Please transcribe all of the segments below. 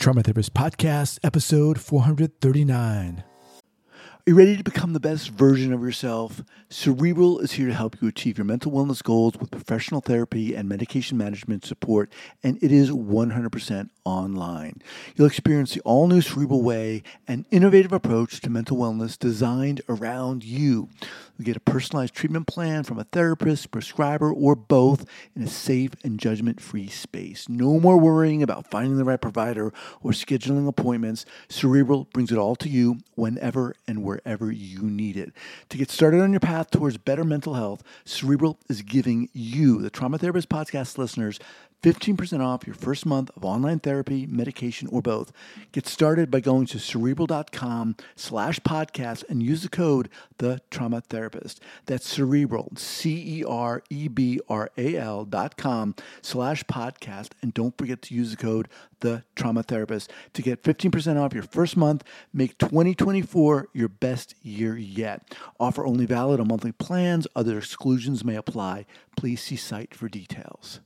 Trauma Therapist Podcast, episode 439. Are you ready to become the best version of yourself? Cerebral is here to help you achieve your mental wellness goals with professional therapy and medication management support, and it is 100% online. You'll experience the all new Cerebral Way, an innovative approach to mental wellness designed around you. You get a personalized treatment plan from a therapist, prescriber, or both in a safe and judgment free space. No more worrying about finding the right provider or scheduling appointments. Cerebral brings it all to you whenever and wherever you need it. To get started on your path towards better mental health, Cerebral is giving you, the Trauma Therapist Podcast listeners, 15% off your first month of online therapy, medication, or both. Get started by going to cerebral.com slash podcast and use the code The Trauma Therapist. That's cerebral, C E R E B R A L dot com slash podcast. And don't forget to use the code The Trauma Therapist to get 15% off your first month. Make 2024 your best year yet. Offer only valid on monthly plans. Other exclusions may apply. Please see site for details.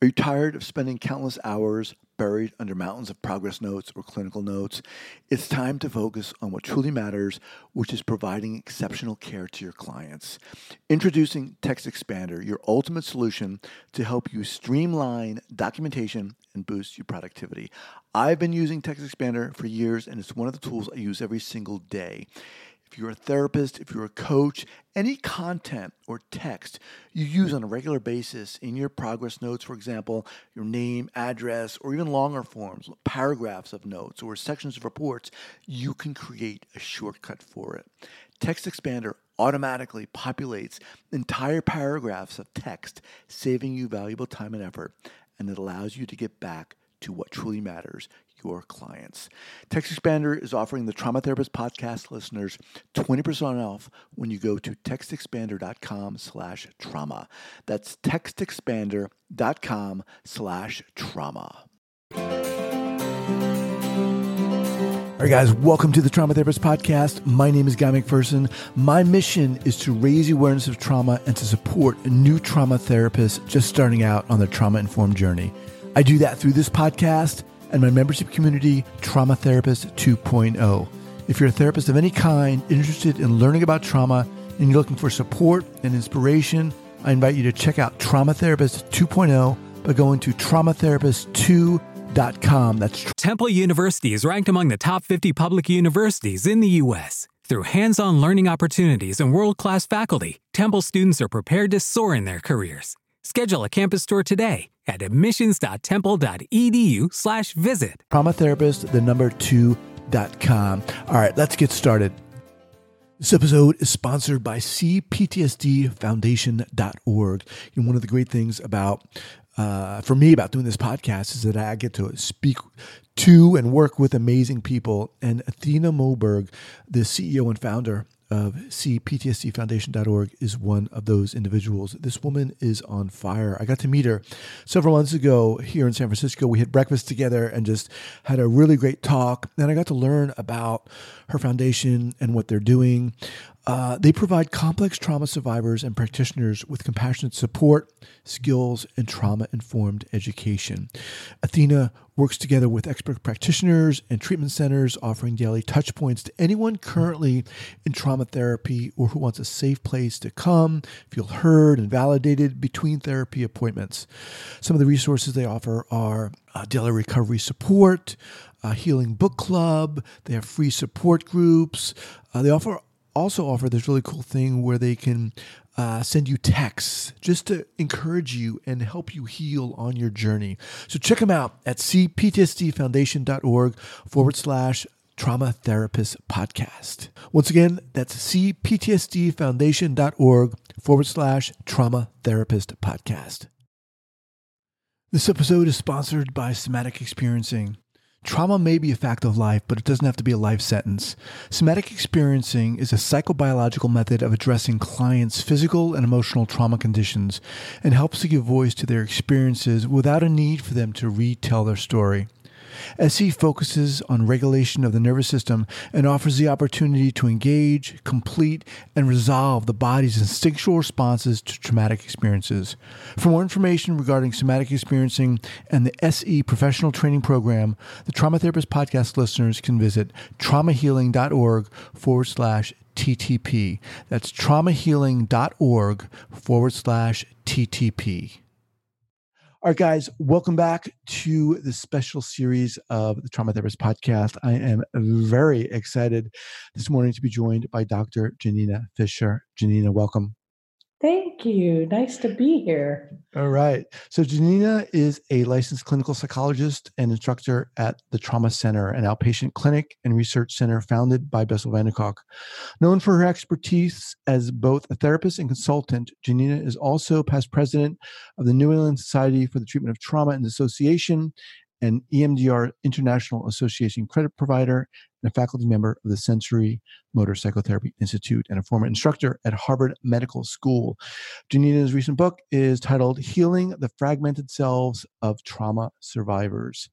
Are you tired of spending countless hours buried under mountains of progress notes or clinical notes? It's time to focus on what truly matters, which is providing exceptional care to your clients. Introducing Text Expander, your ultimate solution to help you streamline documentation and boost your productivity. I've been using Text Expander for years, and it's one of the tools I use every single day. If you're a therapist, if you're a coach, any content or text you use on a regular basis in your progress notes, for example, your name, address, or even longer forms, paragraphs of notes or sections of reports, you can create a shortcut for it. Text Expander automatically populates entire paragraphs of text, saving you valuable time and effort, and it allows you to get back to what truly matters your clients. Text Expander is offering the Trauma Therapist podcast listeners 20% off when you go to textexpander.com slash trauma. That's textexpander.com slash trauma. All right, guys, welcome to the Trauma Therapist Podcast. My name is Guy McPherson. My mission is to raise awareness of trauma and to support new trauma therapists just starting out on their trauma informed journey. I do that through this podcast and my membership community, Trauma Therapist 2.0. If you're a therapist of any kind interested in learning about trauma and you're looking for support and inspiration, I invite you to check out Trauma Therapist 2.0 by going to traumatherapist2.com. That's tra- Temple University is ranked among the top 50 public universities in the U.S. Through hands on learning opportunities and world class faculty, Temple students are prepared to soar in their careers. Schedule a campus tour today at admissions.temple.edu slash visit. Trauma Therapist, the number two dot com. All right, let's get started. This episode is sponsored by CPTSDFoundation.org. And one of the great things about, uh, for me, about doing this podcast is that I get to speak to and work with amazing people. And Athena Moberg, the CEO and founder of CPTSDFoundation.org is one of those individuals. This woman is on fire. I got to meet her several months ago here in San Francisco. We had breakfast together and just had a really great talk. And I got to learn about her foundation and what they're doing. Uh, they provide complex trauma survivors and practitioners with compassionate support, skills, and trauma informed education. Athena works together with expert practitioners and treatment centers, offering daily touch points to anyone currently in trauma therapy or who wants a safe place to come, feel heard, and validated between therapy appointments. Some of the resources they offer are uh, daily recovery support, a healing book club, they have free support groups, uh, they offer also offer this really cool thing where they can uh, send you texts just to encourage you and help you heal on your journey. So check them out at cptsdfoundation.org forward slash trauma therapist podcast. Once again, that's cptsdfoundation.org forward slash trauma therapist podcast. This episode is sponsored by Somatic Experiencing. Trauma may be a fact of life, but it doesn't have to be a life sentence. Somatic experiencing is a psychobiological method of addressing clients' physical and emotional trauma conditions and helps to give voice to their experiences without a need for them to retell their story. SE focuses on regulation of the nervous system and offers the opportunity to engage, complete, and resolve the body's instinctual responses to traumatic experiences. For more information regarding somatic experiencing and the SE professional training program, the Trauma Therapist podcast listeners can visit traumahealing.org forward slash TTP. That's traumahealing.org forward slash TTP. All right, guys, welcome back to the special series of the Trauma Therapist podcast. I am very excited this morning to be joined by Dr. Janina Fisher. Janina, welcome. Thank you. Nice to be here. All right. So, Janina is a licensed clinical psychologist and instructor at the Trauma Center, an outpatient clinic and research center founded by Bessel van der Kolk. Known for her expertise as both a therapist and consultant, Janina is also past president of the New England Society for the Treatment of Trauma and Dissociation and EMDR International Association credit provider and a faculty member of the Sensory Motor Psychotherapy Institute and a former instructor at Harvard Medical School. Janina's recent book is titled Healing the Fragmented Selves of Trauma Survivors.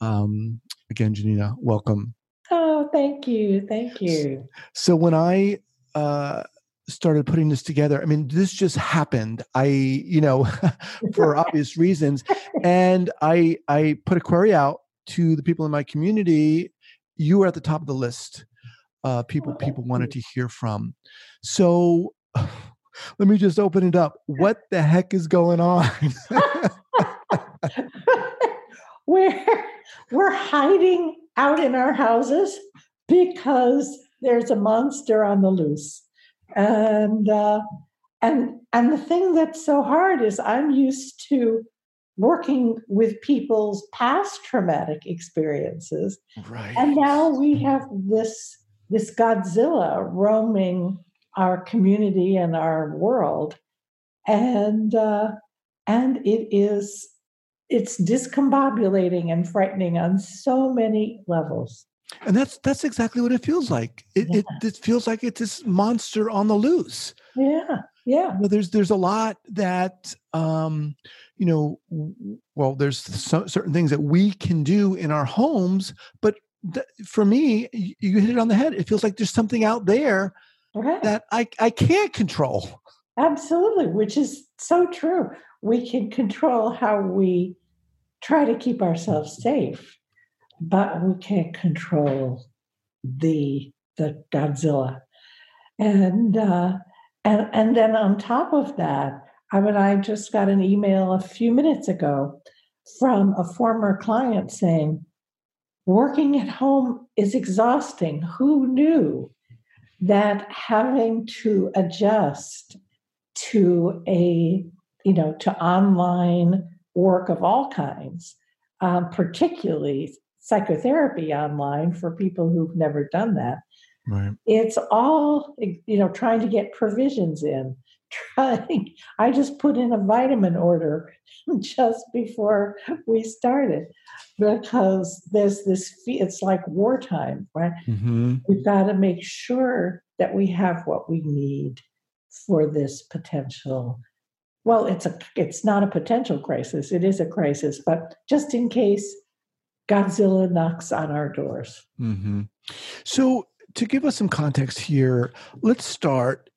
Um, again, Janina, welcome. Oh, thank you. Thank you. So when I uh, started putting this together, I mean, this just happened. I, you know, for obvious reasons, and I I put a query out to the people in my community. You were at the top of the list. Uh, people people wanted to hear from. So let me just open it up. What the heck is going on? we're we're hiding out in our houses because there's a monster on the loose and uh, and and the thing that's so hard is i'm used to working with people's past traumatic experiences. Right. And now we have this this godzilla roaming our community and our world. And uh, and it is it's discombobulating and frightening on so many levels and that's that's exactly what it feels like. It, yeah. it, it feels like it's this monster on the loose. Yeah, yeah. You know, there's there's a lot that um, you know. Well, there's some, certain things that we can do in our homes, but th- for me, you, you hit it on the head. It feels like there's something out there right. that I I can't control. Absolutely, which is so true. We can control how we try to keep ourselves safe but we can't control the the Godzilla. And uh, and and then on top of that, I mean, I just got an email a few minutes ago from a former client saying, "Working at home is exhausting. Who knew that having to adjust to a you know to online work of all kinds, um, particularly psychotherapy online for people who've never done that. Right. It's all you know, trying to get provisions in. Trying. I just put in a vitamin order just before we started because there's this. It's like wartime, right? Mm-hmm. We've got to make sure that we have what we need for this potential well it's a it's not a potential crisis it is a crisis but just in case Godzilla knocks on our doors. Mm-hmm. So, to give us some context here, let's start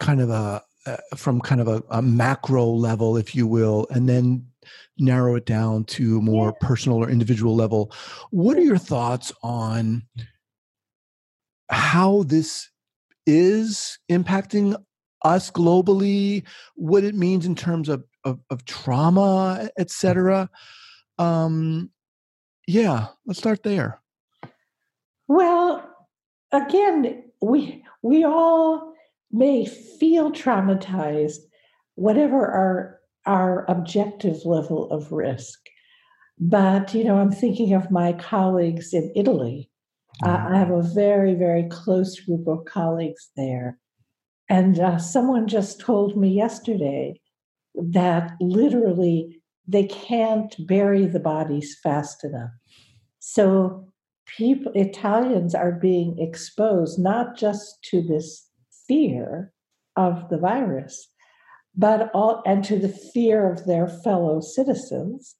kind of a uh, from kind of a, a, macro level, if you will, and then narrow it down to a more personal or individual level. What are your thoughts on how this is impacting us globally? What it means in terms of of, of trauma, et cetera? Um, yeah, let's start there. Well, again, we we all may feel traumatized, whatever our our objective level of risk. But you know, I'm thinking of my colleagues in Italy. Uh, I have a very very close group of colleagues there, and uh, someone just told me yesterday that literally they can't bury the bodies fast enough. So people Italians are being exposed not just to this fear of the virus, but all and to the fear of their fellow citizens,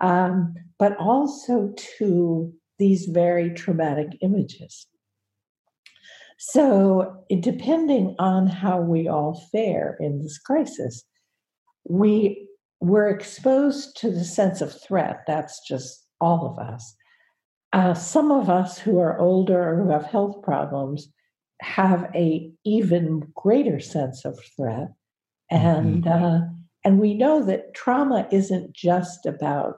um, but also to these very traumatic images. So, depending on how we all fare in this crisis, we we're exposed to the sense of threat. That's just all of us. Uh, some of us who are older or who have health problems have a even greater sense of threat, and mm-hmm. uh, and we know that trauma isn't just about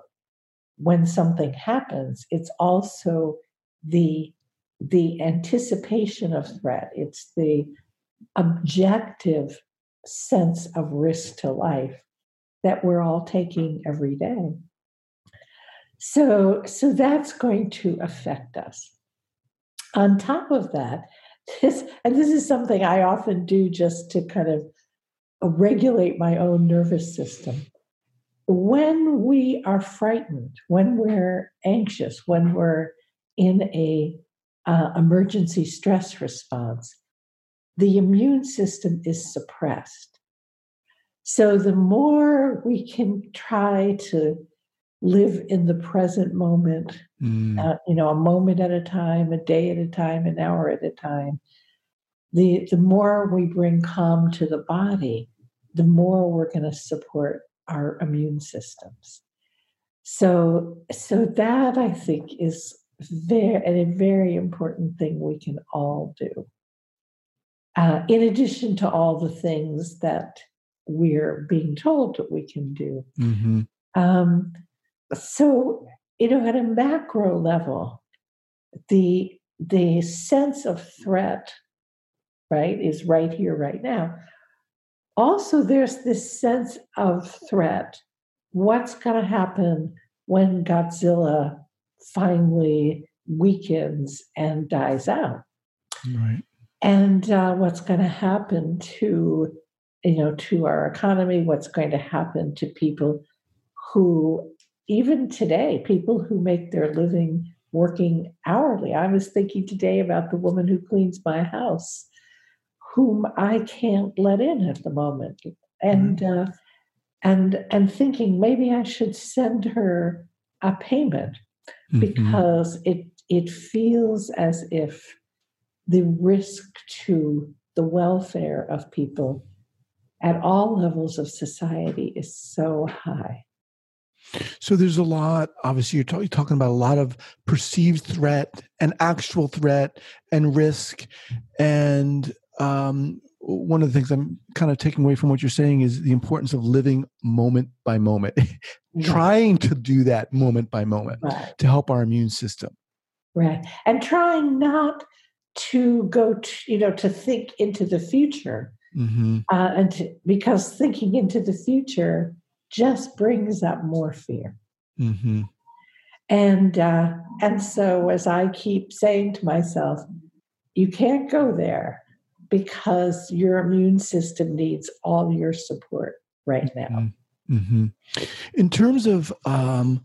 when something happens; it's also the the anticipation of threat. It's the objective sense of risk to life that we're all taking every day. So, so that's going to affect us. On top of that, this, and this is something I often do just to kind of regulate my own nervous system. When we are frightened, when we're anxious, when we're in a uh, emergency stress response, the immune system is suppressed. So the more we can try to live in the present moment, mm. uh, you know, a moment at a time, a day at a time, an hour at a time, the, the more we bring calm to the body, the more we're going to support our immune systems. So, so that I think is very a very important thing we can all do. Uh, in addition to all the things that we're being told that we can do. Mm-hmm. Um, so, you know, at a macro level, the the sense of threat, right, is right here, right now. Also, there's this sense of threat. What's going to happen when Godzilla finally weakens and dies out? Right. And uh, what's going to happen to you know to our economy what's going to happen to people who even today people who make their living working hourly i was thinking today about the woman who cleans my house whom i can't let in at the moment and mm-hmm. uh, and and thinking maybe i should send her a payment mm-hmm. because it it feels as if the risk to the welfare of people at all levels of society is so high. So there's a lot, obviously, you're, talk, talking about a lot of perceived threat and actual threat and risk. And um, one of the things I'm kind of taking away from what you're saying is the importance of living moment by moment, trying to do that moment by moment right. to help our immune system. Right. And trying not to go, to, you know, to think into the future Mm-hmm. Uh, and to, because thinking into the future just brings up more fear. Mm-hmm. And uh, and so as I keep saying to myself, you can't go there because your immune system needs all your support right now. Mm-hmm. mm-hmm. In terms of um,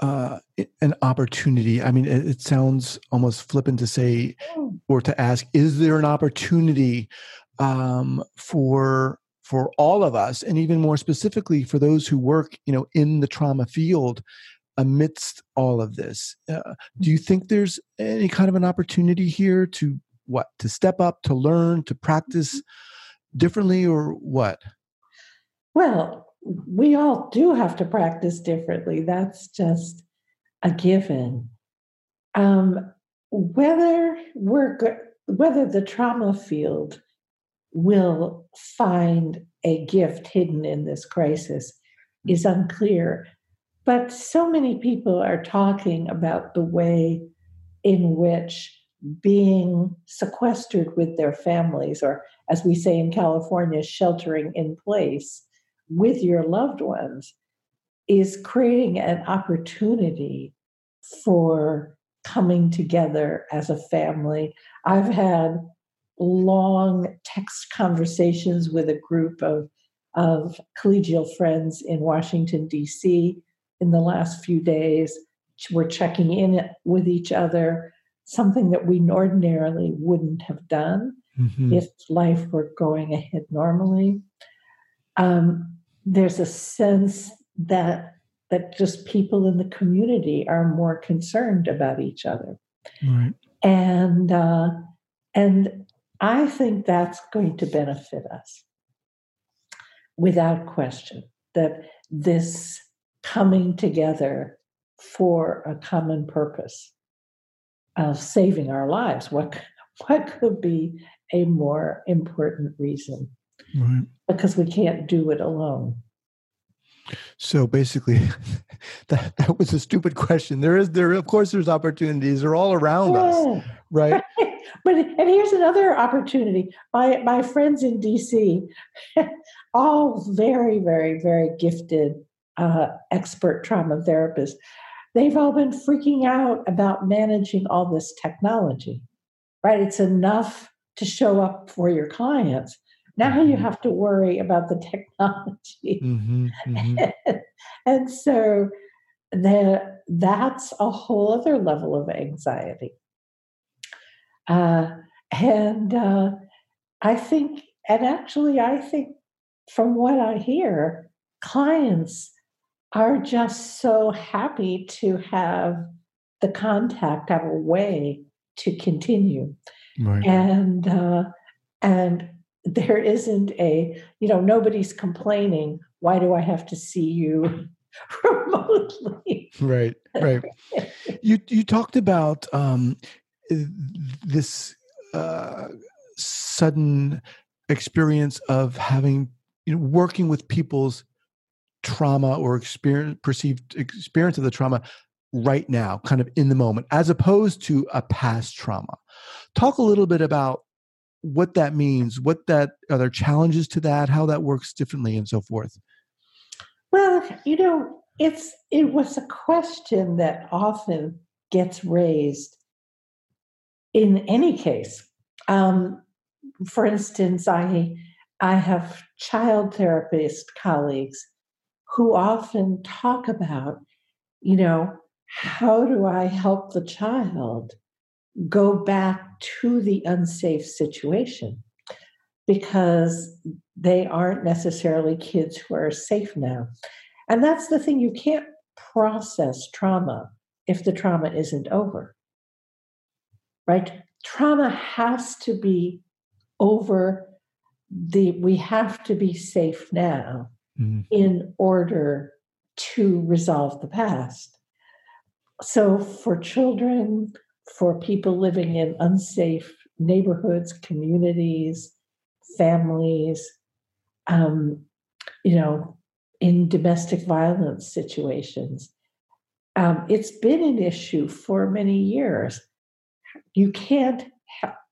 uh, an opportunity, I mean, it, it, sounds almost flippant to say mm. or to ask, is there an opportunity um, for for all of us, and even more specifically for those who work, you know, in the trauma field amidst all of this. Uh, do you think there's any kind of an opportunity here to what to step up, to learn, to practice differently, or what? Well, we all do have to practice differently. That's just a given. Um, whether we're whether the trauma field will find a gift hidden in this crisis is unclear. But so many people are talking about the way in which being sequestered with their families, or as we say in California, sheltering in place with your loved ones, is creating an opportunity for coming together as a family. I've had long text conversations with a group of, of collegial friends in Washington, D.C. in the last few days. We're checking in with each other, something that we ordinarily wouldn't have done mm-hmm. if life were going ahead normally. Um, there's a sense that that just people in the community are more concerned about each other. Right. And uh, and I think that's going to benefit us without question. That this coming together for a common purpose of saving our lives. What what could be a more important reason? Right. Because we can't do it alone. So basically, that that was a stupid question. There is there of course there's opportunities. They're all around yeah. us, right? But and here's another opportunity. My my friends in DC, all very very very gifted uh, expert trauma therapists, they've all been freaking out about managing all this technology. Right? It's enough to show up for your clients, now you mm-hmm. have to worry about the technology. Mm-hmm, mm-hmm. and so the, that's a whole other level of anxiety. Uh, and uh, I think, and actually, I think from what I hear, clients are just so happy to have the contact, have a way to continue. Right. And uh, and there isn't a you know nobody's complaining why do i have to see you remotely? Right right. You you talked about um, this uh, sudden experience of having you know working with people's trauma or experience perceived experience of the trauma right now kind of in the moment as opposed to a past trauma. Talk a little bit about what that means, what that are there challenges to that, how that works differently, and so forth. Well, you know, it's it was a question that often gets raised in any case. Um, for instance, I I have child therapist colleagues who often talk about, you know, how do I help the child go back to the unsafe situation because they aren't necessarily kids who are safe now. And that's the thing, you can't process trauma if the trauma isn't over. Right? Trauma has to be over the we have to be safe now mm-hmm. in order to resolve the past. So for children, for people living in unsafe neighborhoods, communities, families, um, you know, in domestic violence situations. Um, it's been an issue for many years. You can't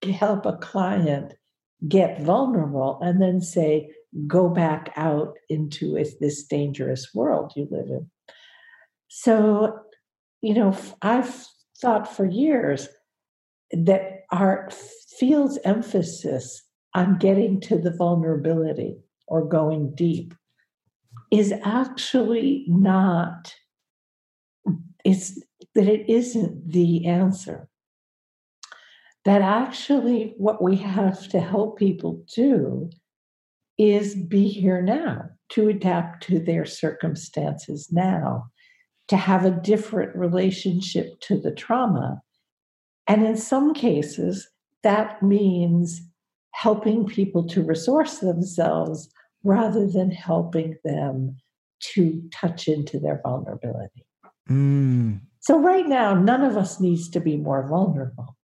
help a client get vulnerable and then say, go back out into this dangerous world you live in. So, you know, I've thought for years that our field's emphasis on getting to the vulnerability or going deep is actually not it's that it isn't the answer. That actually what we have to help people do is be here now to adapt to their circumstances now to have a different relationship to the trauma. And in some cases, that means helping people to resource themselves rather than helping them to touch into their vulnerability. Mm. So, right now, none of us needs to be more vulnerable.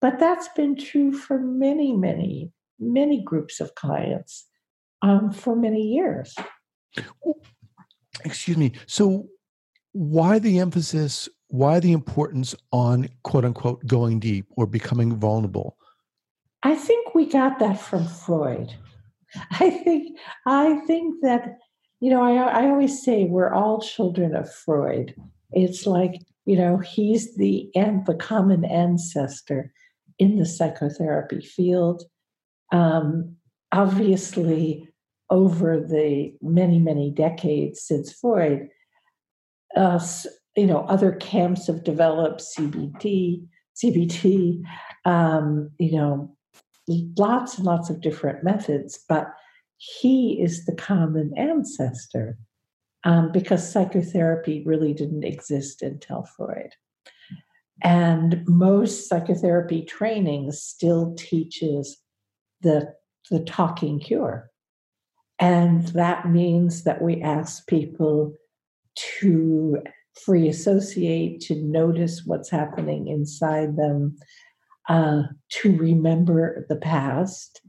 But that's been true for many, many, many groups of clients um, for many years. Excuse me. So, why the emphasis why the importance on quote unquote going deep or becoming vulnerable? I think we got that from freud. I think i think that you know i, I always say we're all children of freud. It's like you know he's the and the common ancestor in the psychotherapy field um, obviously over the many many decades since freud uh, you know, other camps have developed CBT, CBT, um, you know, lots and lots of different methods, but he is the common ancestor. um, because psychotherapy really didn't exist until Freud. And most psychotherapy training still teaches the, the talking cure. And that means that we ask people to free associate, to notice what's happening inside them, uh, to remember the past.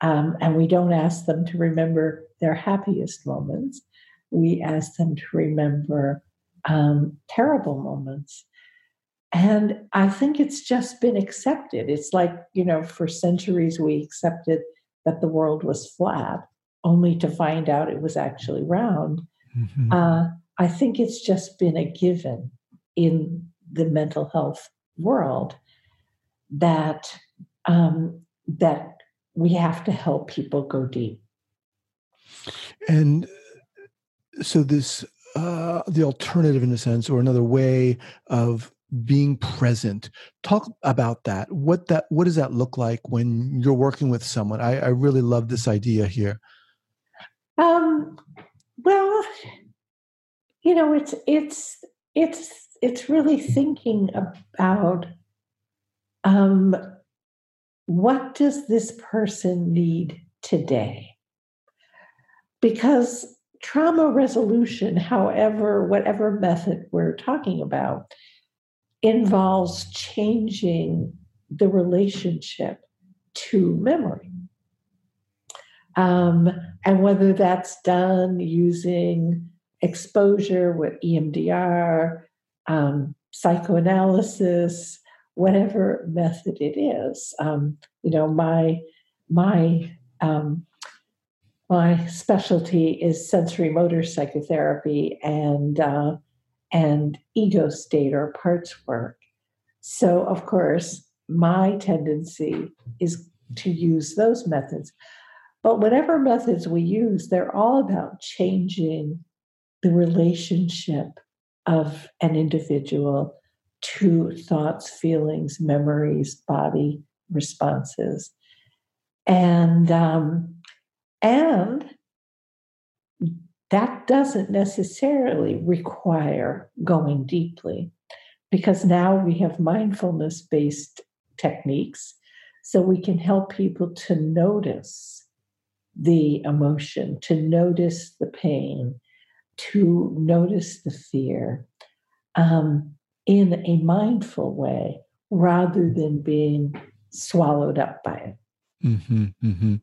Um, and we don't ask them to remember their happiest moments. We ask them to remember um, terrible moments. And I think it's just been accepted. It's like, you know, for centuries we accepted that the world was flat, only to find out it was actually round. Mm-hmm. Uh, I think it's just been a given in the mental health world that um, that we have to help people go deep. And so this uh, the alternative in a sense or another way of being present talk about that. What that what does that look like when you're working with someone? I, I really love this idea here. Um well you know it's it's it's it's really thinking about um what does this person need today? Because trauma resolution however whatever method we're talking about involves changing the relationship to memory. Um, and whether that's done using exposure with EMDR, um, psychoanalysis, whatever method it is. Um, you know, my my um, my specialty is sensorimotor psychotherapy and uh, and ego state or parts work. So, of course, my tendency is to use those methods. But whatever methods we use, they're all about changing the relationship of an individual to thoughts, feelings, memories, body responses, and um, and that doesn't necessarily require going deeply, because now we have mindfulness based techniques, so we can help people to notice the emotion, to notice the pain, to notice the fear um, in a mindful way rather than being swallowed up by it. Mm-hmm, mm-hmm.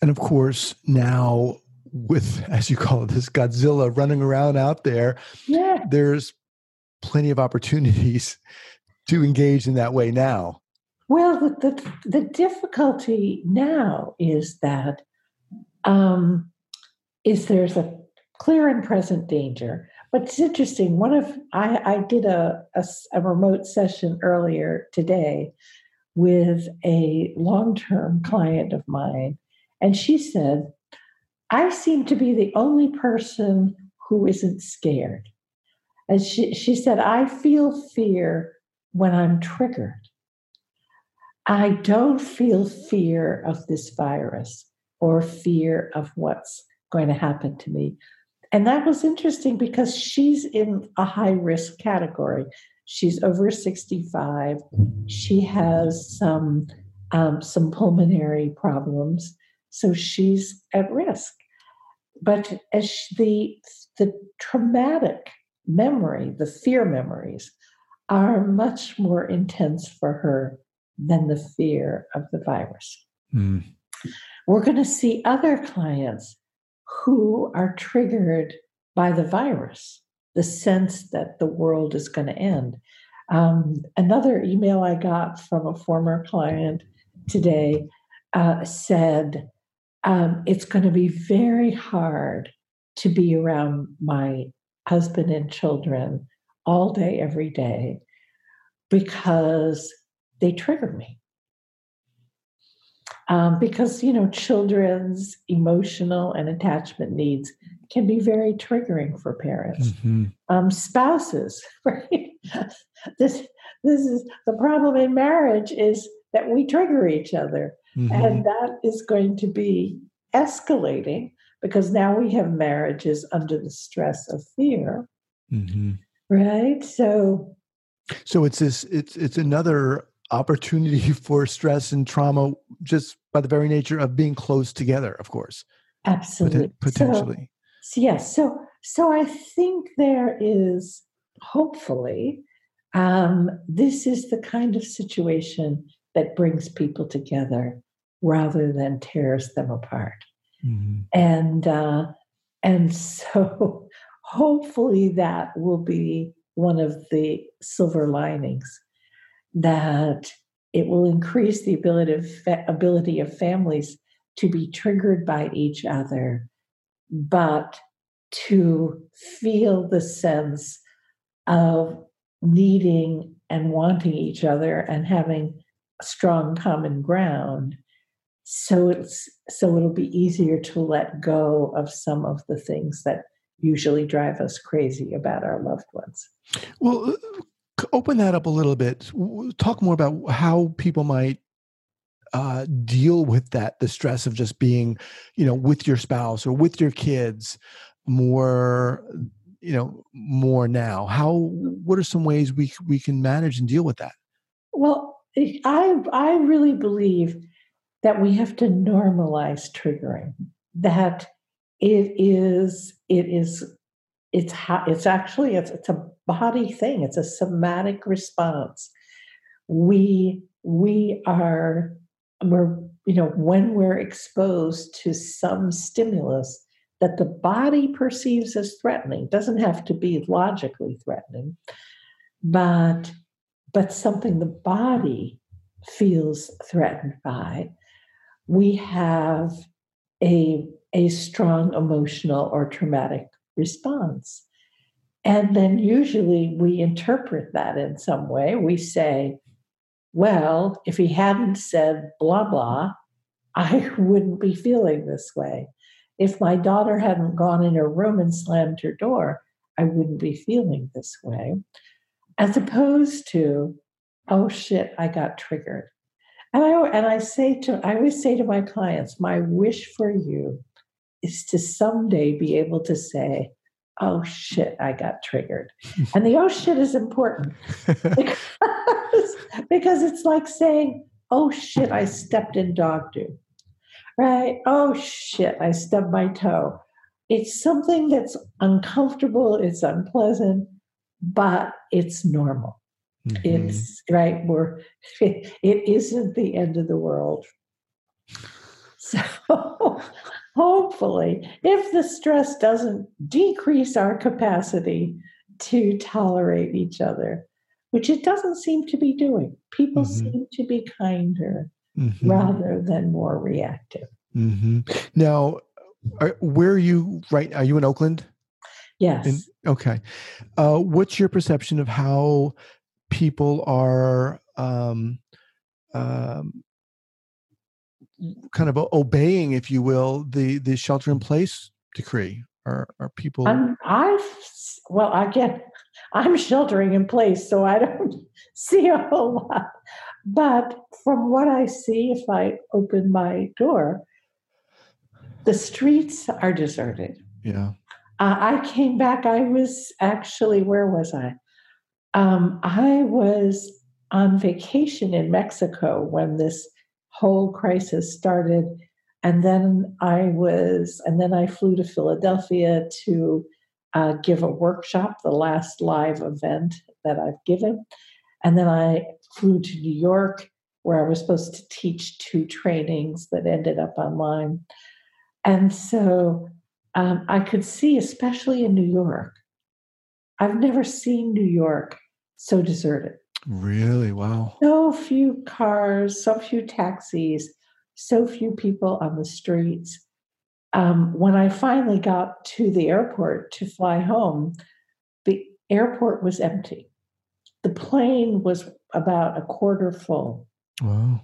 And of course, now with, as you call it, this Godzilla running around out there, yeah. there's plenty of opportunities to engage in that way now. Well, the, the, the difficulty now is that um, is there's a clear and present danger. But it's interesting. One of I, I did a, a, a remote session earlier today with a long term client of mine, and she said, "I seem to be the only person who isn't scared." And she she said, "I feel fear when I'm triggered. I don't feel fear of this virus or fear of what's." going to happen to me. And that was interesting because she's in a high risk category. She's over 65. She has some um, some pulmonary problems, so she's at risk. But as she, the the traumatic memory, the fear memories, are much more intense for her than the fear of the virus. Mm. We're going to see other clients who are triggered by the virus, the sense that the world is going to end. Um, another email I got from a former client today uh, said, um, It's going to be very hard to be around my husband and children all day, every day, because they trigger me um, because you know children's emotional and attachment needs can be very triggering for parents mm-hmm. um, spouses right this this is the problem in marriage is that we trigger each other mm-hmm. and that is going to be escalating because now we have marriages under the stress of fear. Mm-hmm. Right. So, so it's this, it's, it's another opportunity for stress and trauma just by the very nature of being close together, of course. Absolutely. Potentially. So, so yes. So, so I think there is hopefully um, this is the kind of situation that brings people together rather than tears them apart. Mm-hmm. And uh, and so hopefully that will be one of the silver linings that it will increase the ability of, ability of families to be triggered by each other, but to feel the sense of needing and wanting each other and having strong common ground. So it's so it'll be easier to let go of some of the things that usually drive us crazy about our loved ones. Well open that up a little bit. Talk more about how people might uh, deal with that the stress of just being you know with your spouse or with your kids more you know more now. How what are some ways we we can manage and deal with that? Well i i really believe that we have to normalize triggering that it is it is it's how it's actually it's, it's a body thing it's a somatic response. We we are we're you know when we're exposed to some stimulus that the body perceives as threatening doesn't have to be logically threatening but but something the body feels threatened by we have a, a strong emotional or traumatic response. And then usually we interpret that in some way. We say, well, if he hadn't said blah, blah, I wouldn't be feeling this way. If my daughter hadn't gone in her room and slammed her door, I wouldn't be feeling this way. As opposed to, oh shit, I got triggered. And I and I say to I always say to my clients, my wish for you is to someday be able to say, "Oh shit, I got triggered," and the "oh shit" is important because, because it's like saying, "Oh shit, I stepped in dog do," right? "Oh shit, I stubbed my toe." It's something that's uncomfortable. It's unpleasant, but it's normal. Mm-hmm. It's right. We're it, it isn't the end of the world. So hopefully, if the stress doesn't decrease our capacity to tolerate each other, which it doesn't seem to be doing, people mm-hmm. seem to be kinder mm-hmm. rather than more reactive. Mm-hmm. Now, are, where are you right? Are you in Oakland? Yes. In, okay. Uh, what's your perception of how people are um, um, kind of obeying, if you will, the the shelter in place decree? Are are people? Um, I well, again, I'm sheltering in place, so I don't see a whole lot. But from what I see, if I open my door, the streets are deserted. Yeah. Uh, I came back. I was actually, where was I? Um, I was on vacation in Mexico when this whole crisis started. And then I was, and then I flew to Philadelphia to uh, give a workshop, the last live event that I've given. And then I flew to New York, where I was supposed to teach two trainings that ended up online. And so um, I could see, especially in New York, I've never seen New York so deserted. Really? Wow. So few cars, so few taxis, so few people on the streets. Um, when I finally got to the airport to fly home, the airport was empty. The plane was about a quarter full. Wow.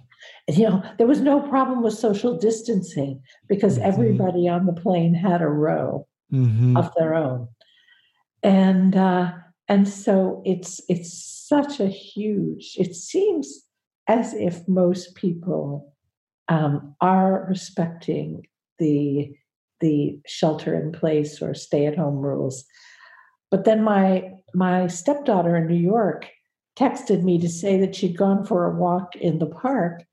And, you know, there was no problem with social distancing because mm-hmm. everybody on the plane had a row mm-hmm. of their own. And uh, and so it's it's such a huge it seems as if most people um, are respecting the the shelter in place or stay at home rules. But then my my stepdaughter in New York texted me to say that she'd gone for a walk in the park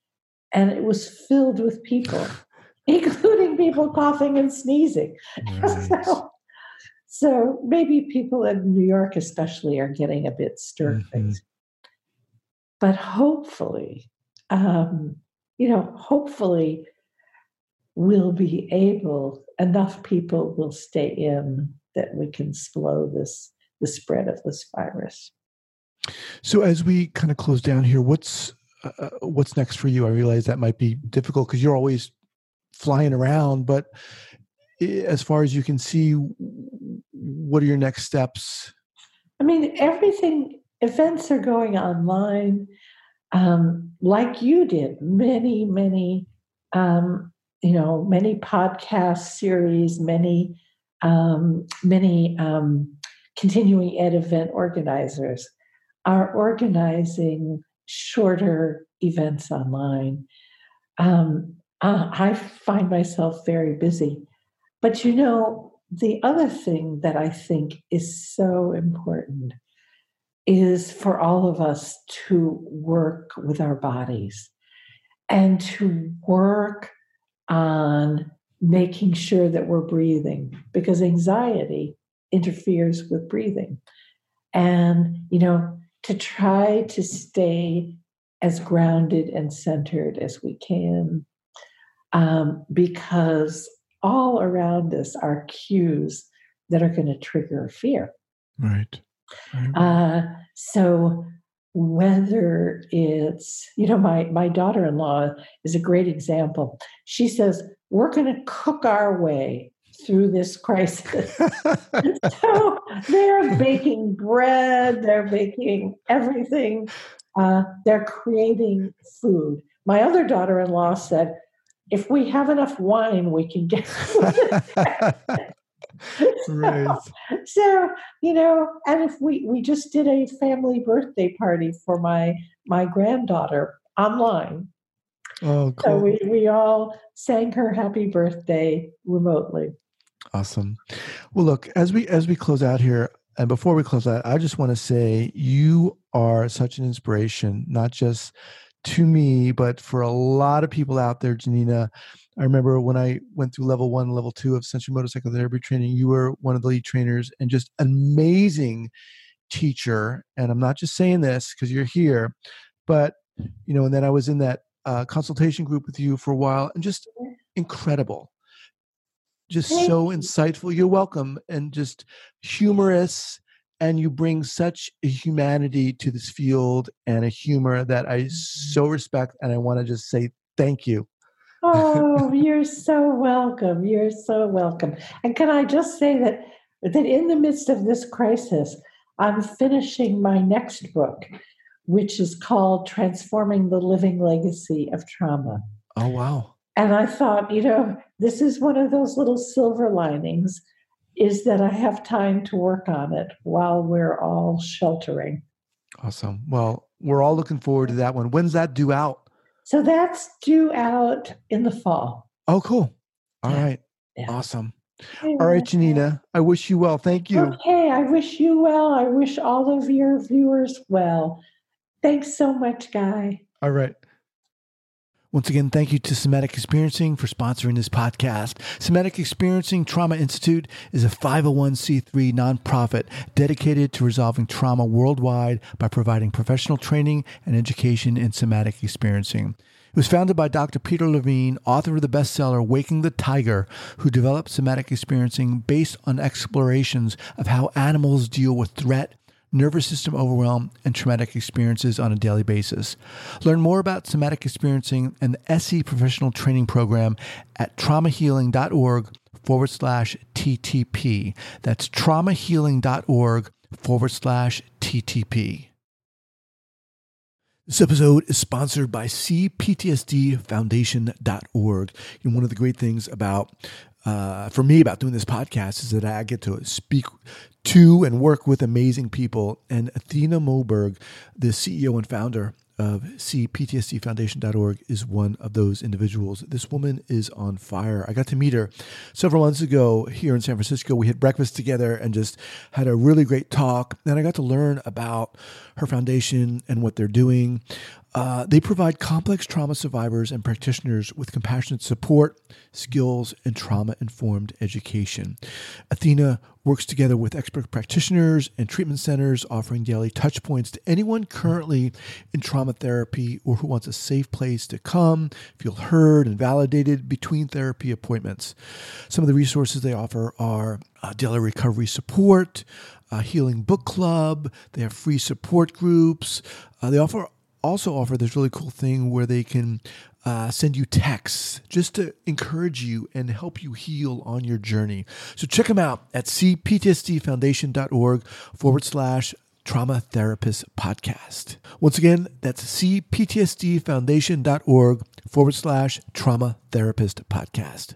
and it was filled with people, including people coughing and sneezing. Right. so, so, maybe people in New York, especially, are getting a bit stir mm-hmm. But hopefully, um, you know, hopefully, we'll be able, enough people will stay in that we can slow this the spread of this virus. So as we kind of close down here, what's uh, uh what's next for you? I realize that might be difficult because you're always flying around, but as far as you can see, what are your next steps? I mean, everything events are going online, um, like you did. Many, many, um, you know, many podcast series, many, um, many um, continuing ed event organizers are organizing shorter events online. Uh, I find myself very busy. But you know, the other thing that I think is so important is for all of us to work with our bodies and to work on making sure that we're breathing because anxiety interferes with breathing. And, you know, to try to stay as grounded and centered as we can um, because all around us are cues that are going to trigger fear. Right. Uh, so whether it's you know my my daughter-in-law is a great example she says we're going to cook our way through this crisis. so they're baking bread, they're baking everything, uh, they're creating food. My other daughter in law said, if we have enough wine, we can get right. So, so, you know, and if we we just did a family birthday party for my my granddaughter online. Oh, cool. So we, we all sang her happy birthday remotely. Awesome. Well, look, as we as we close out here, and before we close out, I just want to say you are such an inspiration, not just to me, but for a lot of people out there, Janina. I remember when I went through level one, level two of sensorimotor psychotherapy training, you were one of the lead trainers and just amazing teacher. And I'm not just saying this because you're here, but you know, and then I was in that uh, consultation group with you for a while and just incredible just Thank so you. insightful. You're welcome, and just humorous. And you bring such a humanity to this field and a humor that I so mm-hmm. respect. And I want to just say thank you. oh, you're so welcome. You're so welcome. And can I just say that that in the midst of this crisis, I'm finishing my next book, which is called Transforming the Living Legacy of Trauma. Oh, wow. And I thought, you know, this is one of those little silver linings is that I have time to work on it while we're all sheltering. Awesome. Well, we're all looking forward to that one. When's that due out? So that's due out in the fall. Oh, cool. All yeah. right. Yeah. Awesome. All right, Janina, I wish you well. Thank you. Okay, I wish you well. I wish all of your viewers well. Thanks so much, Guy. All right. Once again, thank you to Somatic Experiencing for sponsoring this podcast. Somatic Experiencing Trauma Institute is a 501c3 nonprofit dedicated to resolving trauma worldwide by providing professional training and education in somatic experiencing. It was founded by Dr. Peter Levine, author of the bestseller Waking the Tiger, who developed somatic experiencing based on explorations of how animals deal with threat nervous system overwhelm, and traumatic experiences on a daily basis. Learn more about somatic experiencing and the SE Professional Training Program at traumahealing.org forward slash TTP. That's traumahealing.org forward slash TTP. This episode is sponsored by CPTSDFoundation.org. And one of the great things about uh, for me about doing this podcast is that I get to speak to and work with amazing people. And Athena Moberg, the CEO and founder of cptsdfoundation.org is one of those individuals. This woman is on fire. I got to meet her several months ago here in San Francisco. We had breakfast together and just had a really great talk. And I got to learn about her foundation and what they're doing. Uh, they provide complex trauma survivors and practitioners with compassionate support, skills, and trauma informed education. Athena works together with expert practitioners and treatment centers, offering daily touch points to anyone currently in trauma therapy or who wants a safe place to come, feel heard, and validated between therapy appointments. Some of the resources they offer are uh, daily recovery support, a healing book club, they have free support groups, uh, they offer also offer this really cool thing where they can uh, send you texts just to encourage you and help you heal on your journey. So check them out at cptsdfoundation.org forward slash trauma therapist podcast. Once again, that's cptsdfoundation.org forward slash trauma therapist podcast.